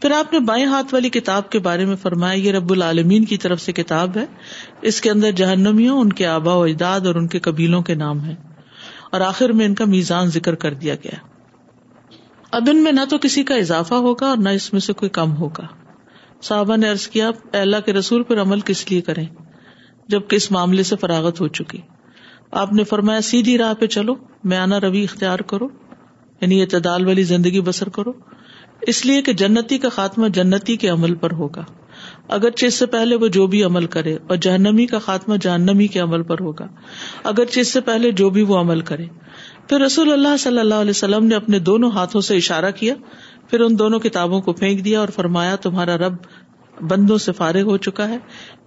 پھر آپ نے بائیں ہاتھ والی کتاب کے بارے میں فرمایا، یہ رب العالمین کی طرف سے کتاب ہے۔ اس کے اندر جہنمیوں، ان کے آبا و اجداد اور ان کے قبیلوں کے نام ہے اور آخر میں ان کا میزان ذکر کر دیا گیا اب ان میں نہ تو کسی کا اضافہ ہوگا اور نہ اس میں سے کوئی کم ہوگا۔ صحابہ نے ارض کیا اللہ کے رسول پر عمل کس لیے کریں؟ جبکہ اس معاملے سے فراغت ہو چکی۔ آپ نے فرمایا، سیدھی راہ پہ چلو، میں آنا روی اختیار کرو یعنی اعتدال والی زندگی بسر کرو۔ اس لیے کہ جنتی کا خاتمہ جنتی کے عمل پر ہوگا۔ اگرچہ اس سے پہلے وہ جو بھی عمل کرے، اور جہنمی کا خاتمہ جہنمی کے عمل پر ہوگا۔ اگرچہ اس سے پہلے جو بھی وہ عمل کرے۔ پھر رسول اللہ صلی اللہ علیہ وسلم نے اپنے دونوں ہاتھوں سے اشارہ کیا، پھر ان دونوں کتابوں کو پھینک دیا اور فرمایا، تمہارا رب بندوں سے فارغ ہو چکا ہے۔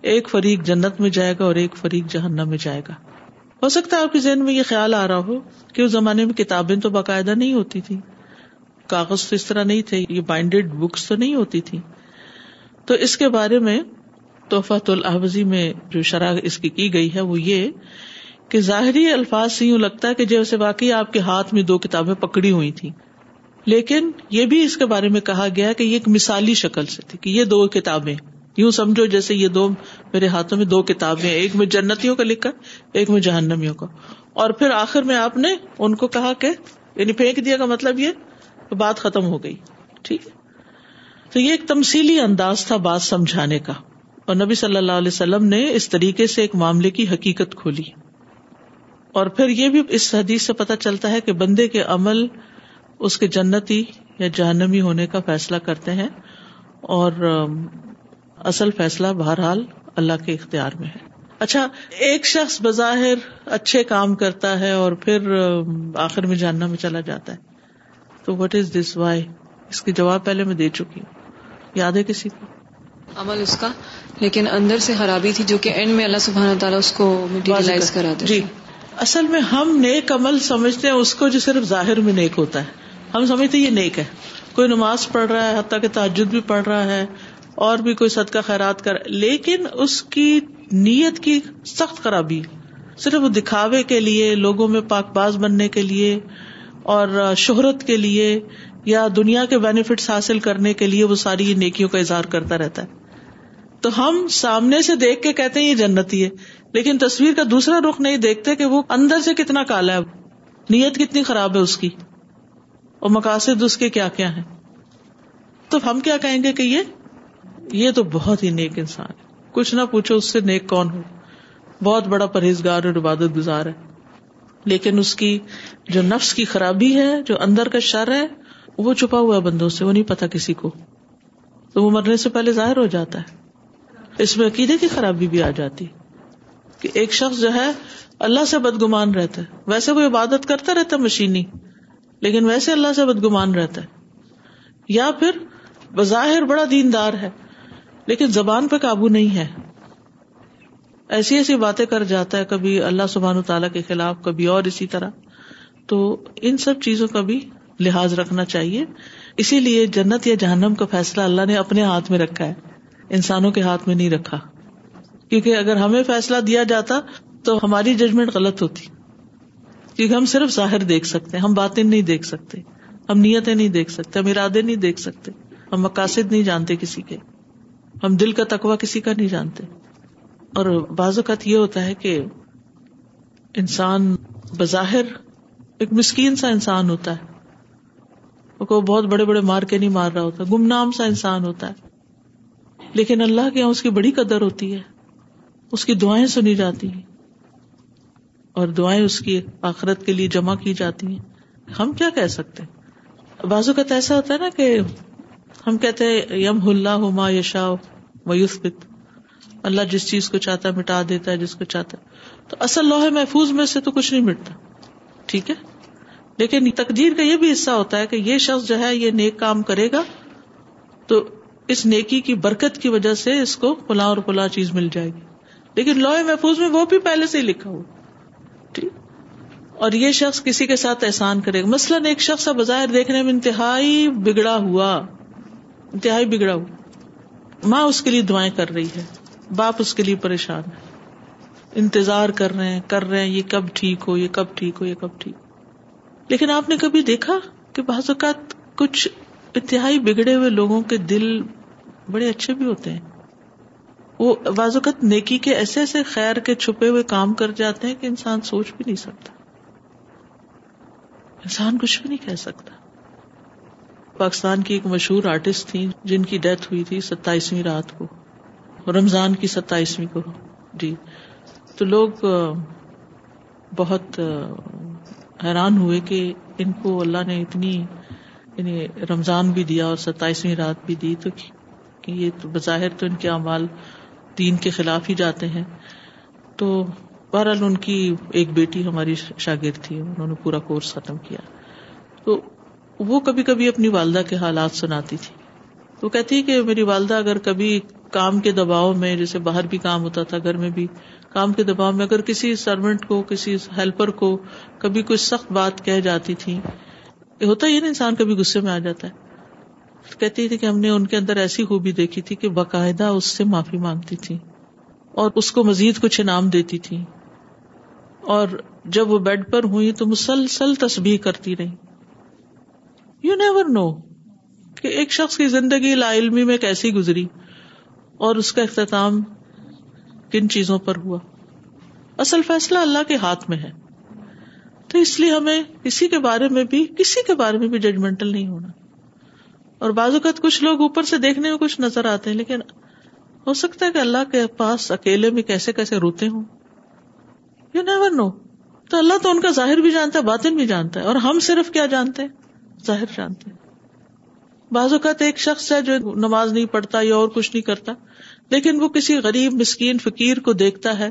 ایک فریق جنت میں جائے گا اور ایک فریق جہنم میں جائے گا۔ ہو سکتا ہے آپ کے ذہن میں یہ خیال آ رہا ہو کہ اس زمانے میں کتابیں تو باقاعدہ نہیں ہوتی تھی کاغذ تو اس طرح نہیں تھے، یہ بائنڈیڈ بکس تو نہیں ہوتی تھی تو اس کے بارے میں توحفت الحفظی میں جو شرح اس کی کی گئی ہے وہ یہ کہ ظاہری الفاظ سے یوں لگتا ہے کہ جیسے واقعی آپ کے ہاتھ میں دو کتابیں پکڑی ہوئی تھی لیکن یہ بھی اس کے بارے میں کہا گیا کہ یہ ایک مثالی شکل سے تھی کہ یہ دو کتابیں یوں سمجھو جیسے یہ دو میرے ہاتھوں میں دو کتابیں ایک میں جنتیوں کا لکھا، ایک میں جہنمیوں کا۔ اور پھر آخر میں آپ نے ان کو کہا کہ یعنی پھینک دیا کا مطلب یہ بات ختم ہو گئی۔ ٹھیک ہے؟ تو یہ ایک تمسیلی انداز تھا بات سمجھانے کا۔ اور نبی صلی اللہ علیہ وسلم نے اس طریقے سے ایک معاملے کی حقیقت کھولی۔ اور پھر یہ بھی اس حدیث سے پتہ چلتا ہے کہ بندے کے عمل اس کے جنتی یا جہنمی ہونے کا فیصلہ کرتے ہیں۔ اور اصل فیصلہ بہرحال اللہ کے اختیار میں ہے۔ اچھا ایک شخص بظاہر اچھے کام کرتا ہے اور پھر آخر میں جاننا میں چلا جاتا ہے۔ تو وٹ از دس وائی اس کی جواب پہلے میں دے چکی ہوں۔ یاد ہے کسی کو؟ عمل اس کا لیکن اندر سے خرابی تھی جو کہ اینڈ میں اللہ سبحانہ تعالیٰ اس کو کرا دے جی۔ اصل میں ہم نیک عمل سمجھتے ہیں اس کو جو صرف ظاہر میں نیک ہوتا ہے۔ ہم سمجھتے یہ نیک ہے۔ کوئی نماز پڑھ رہا ہے حتیٰ کہ تعجد بھی پڑھ رہا ہے اور بھی کوئی صدقہ خیرات کر لیکن اس کی نیت کی سخت خرابی۔ صرف دکھاوے کے لیے، لوگوں میں پاک باز بننے کے لیے اور شہرت کے لیے یا دنیا کے بینیفٹس حاصل کرنے کے لیے وہ ساری نیکیوں کا اظہار کرتا رہتا ہے۔ تو ہم سامنے سے دیکھ کے کہتے ہیں یہ جنتی ہے، لیکن تصویر کا دوسرا رخ نہیں دیکھتے کہ وہ اندر سے کتنا کالا ہے۔ نیت کتنی خراب ہے اس کی۔ اور مقاصد اس کے کیا کیا ہے تو ہم کیا کہیں گے کہ یہ یہ تو بہت ہی نیک انسان ہے۔ کچھ نہ پوچھو اس سے نیک کون ہو۔ بہت بڑا پرہیزگار اور عبادت گزار ہے۔ لیکن اس کی جو نفس کی خرابی ہے، جو اندر کا شر ہے، وہ چھپا ہوا ہے بندوں سے، وہ نہیں پتا کسی کو۔ تو وہ مرنے سے پہلے ظاہر ہو جاتا ہے۔ اس میں عقیدے کی خرابی بھی آ جاتی کہ ایک شخص جو ہے، اللہ سے بدگمان رہتا ہے۔ ویسے وہ عبادت کرتا رہتا ہے مشینی، لیکن ویسے اللہ سے بدگمان رہتا ہے۔ یا پھر بظاہر بڑا دیندار ہے۔ لیکن زبان پہ قابو نہیں ہے۔ ایسی ایسی باتیں کر جاتا ہے کبھی اللہ سبحان تعالیٰ کے خلاف، کبھی اور اسی طرح۔ تو ان سب چیزوں کا بھی لحاظ رکھنا چاہیے۔ اسی لیے جنت یا جہنم کا فیصلہ اللہ نے اپنے ہاتھ میں رکھا ہے۔ انسانوں کے ہاتھ میں نہیں رکھا۔ کیونکہ اگر ہمیں فیصلہ دیا جاتا تو ہماری ججمنٹ غلط ہوتی۔ کیونکہ ہم صرف ظاہر دیکھ سکتے ہم باتیں نہیں دیکھ سکتے۔ ہم نیتیں نہیں دیکھ سکتے، ہم ارادے نہیں دیکھ سکتے۔ ہم مقاصد نہیں جانتے کسی کے۔ ہم دل کا تقوا کسی کا نہیں جانتے۔ اور بعض اوقات یہ ہوتا ہے کہ انسان بظاہر ایک مسکین سا انسان ہوتا ہے۔ وہ بہت بڑے بڑے مار کے نہیں مار رہا ہوتا گم نام سا انسان ہوتا ہے۔ لیکن اللہ کے یہاں اس کی بڑی قدر ہوتی ہے۔ اس کی دعائیں سنی جاتی ہیں۔ اور دعائیں اس کی آخرت کے لیے جمع کی جاتی ہیں۔ ہم کیا کہہ سکتے بازو کا ایسا ہوتا ہے نا کہ ہم کہتے ہیں، یم اللہ ما یشا ویوسبت اللہ جس چیز کو چاہتا ہے مٹا دیتا ہے، جس کو چاہتا ہے۔ تو اصل لوہے محفوظ میں سے تو کچھ نہیں مٹتا۔ ٹھیک ہے؟ لیکن تقدیر کا یہ بھی حصہ ہوتا ہے کہ یہ شخص جو ہے، یہ نیک کام کرے گا تو اس نیکی کی برکت کی وجہ سے اس کو پلا اور پلا چیز مل جائے گی۔ لیکن لوہے محفوظ میں وہ بھی پہلے سے ہی لکھا ہوا۔ ٹھیک؟ اور یہ شخص کسی کے ساتھ احسان کرے گا۔ مثلاً ایک شخص بظاہر دیکھنے میں انتہائی بگڑا ہوا۔ انتہائی بگڑا ہوا۔ ماں اس کے لیے دعائیں کر رہی ہے۔ باپ اس کے لیے پریشان ہے۔ انتظار کر رہے ہیں، کر رہے ہیں، یہ کب ٹھیک ہو، یہ کب ٹھیک ہو، یہ کب ٹھیک لیکن آپ نے کبھی دیکھا کہ بعض اوقات کچھ انتہائی بگڑے ہوئے لوگوں کے دل بڑے اچھے بھی ہوتے ہیں۔ وہ بعض اوقات نیکی کے ایسے ایسے خیر کے چھپے ہوئے کام کر جاتے ہیں کہ انسان سوچ بھی نہیں سکتا۔ انسان کچھ بھی نہیں کہہ سکتا۔ پاکستان کی ایک مشہور آرٹسٹ تھی جن کی ڈیتھ ہوئی تھی ستائیسویں رات کو، رمضان کی ستائیسویں کو۔ جی۔ تو لوگ بہت حیران ہوئے کہ ان کو اللہ نے اتنی یعنی رمضان بھی دیا اور ستائیسویں رات بھی دی، تو کہ یہ تو بظاہر تو ان کے اعمال دین کے خلاف ہی جاتے ہیں۔ تو بہرحال ان کی ایک بیٹی ہماری شاگرد تھی، انہوں نے پورا کورس ختم کیا۔ تو وہ کبھی کبھی اپنی والدہ کے حالات سناتی تھی۔ وہ کہتی کہ میری والدہ اگر کبھی کام کے دباؤ میں، جیسے باہر بھی کام ہوتا تھا، گھر میں بھی کام کے دباؤ میں اگر کسی سروینٹ کو، کسی ہیلپر کو کبھی کوئی سخت بات کہہ جاتی تھی ہوتا ہی نا، انسان کبھی غصے میں آ جاتا ہے۔ کہتی تھی کہ ہم نے ان کے اندر ایسی خوبی دیکھی تھی کہ باقاعدہ اس سے معافی مانگتی تھی اور اس کو مزید کچھ انعام دیتی تھی۔ اور جب وہ بیڈ پر ہوئی تو مسلسل تسبیح کرتی رہی۔ یو نیور نو کہ ایک شخص کی زندگی لا علمی میں کیسی گزری اور اس کا اختتام کن چیزوں پر ہوا۔ اصل فیصلہ اللہ کے ہاتھ میں ہے۔ تو اس لیے ہمیں کسی کے بارے میں بھی، کسی کے بارے میں بھی ججمنٹل نہیں ہونا۔ اور بعض اوقات کچھ لوگ اوپر سے دیکھنے میں کچھ نظر آتے ہیں، لیکن ہو سکتا ہے کہ اللہ کے پاس اکیلے میں کیسے کیسے روتے ہوں۔ یو نیور نو تو اللہ تو ان کا ظاہر بھی جانتا ہے، باطن بھی جانتا ہے، اور ہم صرف کیا جانتے ہیں؟ ظاہر جانتے ہیں۔ بعض اوقات ایک شخص ہے جو نماز نہیں پڑھتا یا اور کچھ نہیں کرتا، لیکن وہ کسی غریب، مسکین، فقیر کو دیکھتا ہے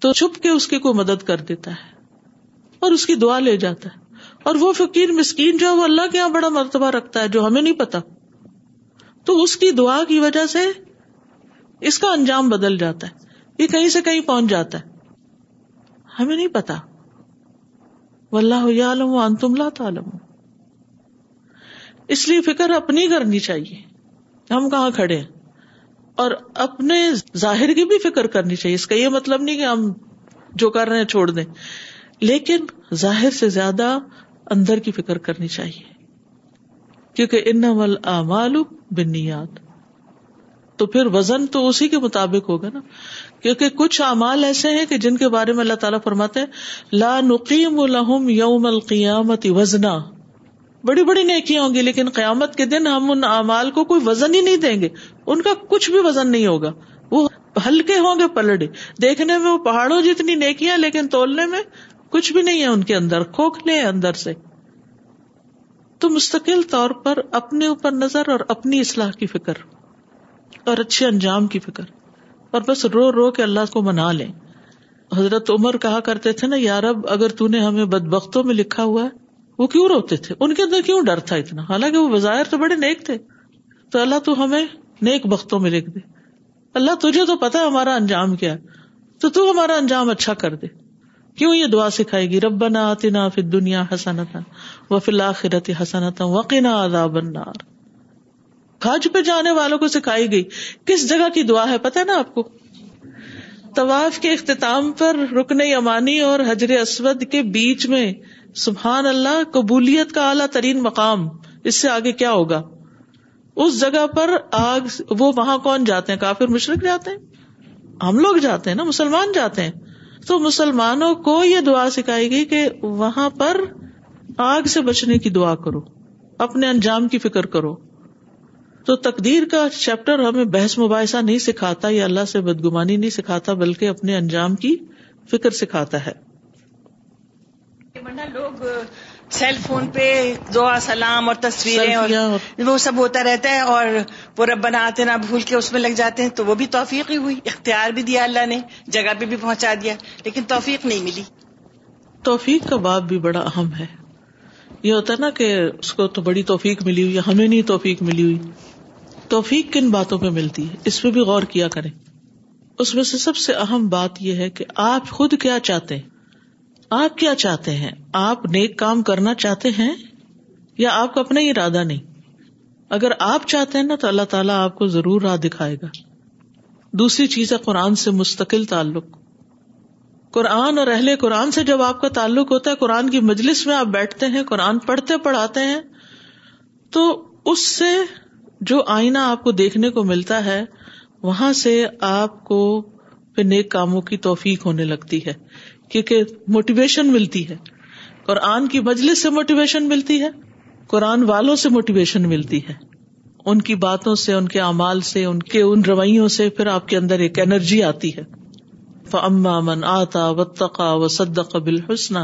تو چھپ کے اس کی کوئی مدد کر دیتا ہے اور اس کی دعا لے جاتا ہے۔ اور وہ فقیر، مسکین جو ہے، وہ اللہ کے یہاں بڑا مرتبہ رکھتا ہے جو ہمیں نہیں پتا۔ تو اس کی دعا کی وجہ سے اس کا انجام بدل جاتا ہے۔ یہ کہیں سے کہیں پہنچ جاتا ہے۔ ہمیں نہیں پتا۔ واللہ عالم و تم لا تعلم اس لیے فکر اپنی کرنی چاہیے۔ ہم کہاں کھڑے ہیں؟ اور اپنے ظاہر کی بھی فکر کرنی چاہیے۔ اس کا یہ مطلب نہیں کہ ہم جو کر رہے ہیں چھوڑ دیں۔ لیکن ظاہر سے زیادہ اندر کی فکر کرنی چاہیے۔ کیونکہ ان اعمال بنیاد تو پھر وزن تو اسی کے مطابق ہوگا نا۔ کیونکہ کچھ اعمال ایسے ہیں کہ جن کے بارے میں اللہ تعالیٰ فرماتے ہیں، لا نقیم الحم یوم القیامت وزنا۔ بڑی بڑی نیکیاں ہوں گی، لیکن قیامت کے دن ہم ان اعمال کو کوئی وزن ہی نہیں دیں گے۔ ان کا کچھ بھی وزن نہیں ہوگا۔ وہ ہلکے ہوں گے پلڑے۔ دیکھنے میں وہ پہاڑوں جتنی نیکیاں، لیکن تولنے میں کچھ بھی نہیں ہے۔ ان کے اندر کھوکھلے اندر سے۔ تو مستقل طور پر اپنے اوپر نظر اور اپنی اصلاح کی فکر۔ اور اچھے انجام کی فکر۔ اور بس رو رو کے اللہ کو منا لیں۔ حضرت عمر کہا کرتے تھے نا یارب اگر تو نے ہمیں بد بختوں میں لکھا ہوا ہے وہ کیوں روتے تھے؟ ان کے اندر کیوں ڈر تھا اتنا؟ حالانکہ وہ بظاہر تو بڑے نیک تھے۔ تو اللہ تو ہمیں نیک بختوں میں لکھ دے۔ اللہ تجھے تو پتا ہمارا انجام کیا تو تو ہمارا انجام اچھا کر دے۔ کیوں یہ دعا سکھائے گی؟ رب نہ آتی نہ پھر دنیا حسنتا و فی الآخرت حسنتا وقنا عذاب النار۔ حج پہ جانے والوں کو سکھائی گئی۔ کس جگہ کی دعا ہے؟ پتا ہے نا آپ کو؟ طواف کے اختتام پر رکن یمانی اور حجر اسود کے بیچ میں سبحان اللہ، قبولیت کا اعلیٰ ترین مقام، اس سے آگے کیا ہوگا؟ اس جگہ پر آگ، وہ وہاں کون جاتے ہیں؟ کافر مشرق جاتے ہیں؟ ہم لوگ جاتے ہیں نا، مسلمان جاتے ہیں۔ تو مسلمانوں کو یہ دعا سکھائی گئی کہ وہاں پر آگ سے بچنے کی دعا کرو، اپنے انجام کی فکر کرو۔ تو تقدیر کا چیپٹر ہمیں بحث مباحثہ نہیں سکھاتا، یا اللہ سے بدگمانی نہیں سکھاتا، بلکہ اپنے انجام کی فکر سکھاتا ہے۔ لوگ سیل فون پہ دعا سلام اور تصویریں وہ سب ہوتا رہتا ہے اور وہ رب بناتے نہ بھول کے اس میں لگ جاتے ہیں تو وہ بھی توفیق ہی ہوئی۔ اختیار بھی دیا اللہ نے جگہ پہ بھی پہنچا دیا لیکن توفیق نہیں ملی۔ توفیق کا باب بھی بڑا اہم ہے۔ یہ ہوتا ہے نا کہ اس کو تو بڑی توفیق ملی ہوئی ہمیں نہیں توفیق ملی ہوئی۔ توفیق کن باتوں پہ ملتی ہے؟ اس پہ بھی غور کیا کریں۔ اس میں سے سب سے اہم بات یہ ہے کہ آپ خود کیا چاہتے ہیں؟ آپ کیا چاہتے ہیں؟ آپ نیک کام کرنا چاہتے ہیں یا آپ کا اپنا ارادہ نہیں؟ اگر آپ چاہتے ہیں نا تو اللہ تعالیٰ آپ کو ضرور راہ دکھائے گا۔ دوسری چیز ہے قرآن سے مستقل تعلق۔ قرآن اور اہل قرآن سے جب آپ کا تعلق ہوتا ہے، قرآن کی مجلس میں آپ بیٹھتے ہیں، قرآن پڑھتے پڑھاتے ہیں، تو اس سے جو آئینہ آپ کو دیکھنے کو ملتا ہے، وہاں سے آپ کو پھر نیک کاموں کی توفیق ہونے لگتی ہے۔ کیونکہ موٹیویشن ملتی ہے۔ قرآن کی مجلس سے موٹیویشن ملتی ہے۔ قرآن والوں سے موٹیویشن ملتی ہے۔ ان کی باتوں سے، ان کے اعمال سے، ان کے، ان رویوں سے پھر آپ کے اندر ایک انرجی آتی ہے۔ فما من آتا و تقا و صدق بال حسن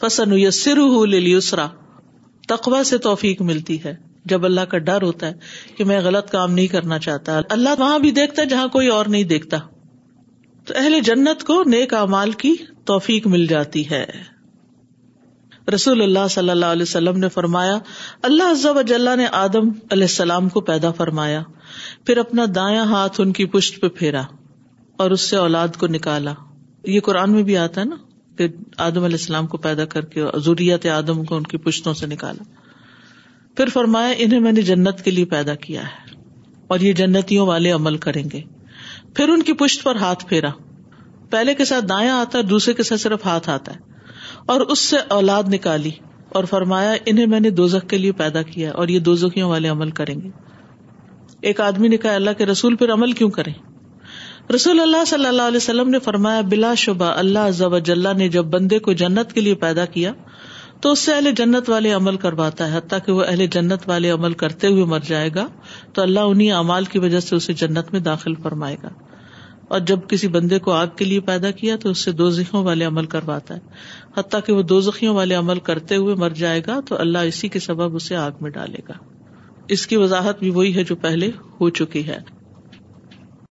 فسن سر یسرا تقوا سے توفیق ملتی ہے۔ جب اللہ کا ڈر ہوتا ہے کہ میں غلط کام نہیں کرنا چاہتا، اللہ وہاں بھی دیکھتا ہے جہاں کوئی اور نہیں دیکھتا۔ تو اہل جنت کو نیک امال کی توفیق مل جاتی ہے۔ رسول اللہ صلی اللہ علیہ وسلم نے فرمایا، اللہ عز و جل نے آدم علیہ السلام کو پیدا فرمایا، پھر اپنا دایا ہاتھ ان کی پشت پہ پھیرا اور اس سے اولاد کو نکالا۔ یہ قرآن میں بھی آتا ہے نا کہ آدم علیہ السلام کو پیدا کر کے ضروریت آدم کو ان کی پشتوں سے نکالا۔ پھر فرمایا، انہیں میں نے جنت کے لیے پیدا کیا ہے اور یہ جنتیوں والے عمل کریں گے۔ پھر ان کی پشت پر ہاتھ پھیرا۔ پہلے کے ساتھ دایا آتا ہے، دوسرے کے ساتھ صرف ہاتھ آتا ہے۔ اور اس سے اولاد نکالی اور فرمایا، انہیں میں نے دوزخ کے لیے پیدا کیا اور یہ دوزخیوں والے عمل کریں گے۔ ایک آدمی نے کہا، اللہ کے رسول پھر عمل کیوں کرے رسول اللہ صلی اللہ علیہ وسلم نے فرمایا، بلا شبہ اللہ جل نے جب بندے کو جنت کے لیے پیدا کیا، تو اس سے اہل جنت والے عمل کرواتا ہے۔ حتیٰ کہ وہ اہل جنت والے عمل کرتے ہوئے مر جائے گا، تو اللہ انہیں اعمال کی وجہ سے اسے جنت میں داخل فرمائے گا۔ اور جب کسی بندے کو آگ کے لیے پیدا کیا تو اس سے دو زخیوں والے عمل کرواتا ہے۔ حتیٰ کہ وہ دو زخیوں والے عمل کرتے ہوئے مر جائے گا تو اللہ اسی کے سبب اسے آگ میں ڈالے گا۔ اس کی وضاحت بھی وہی ہے جو پہلے ہو چکی ہے۔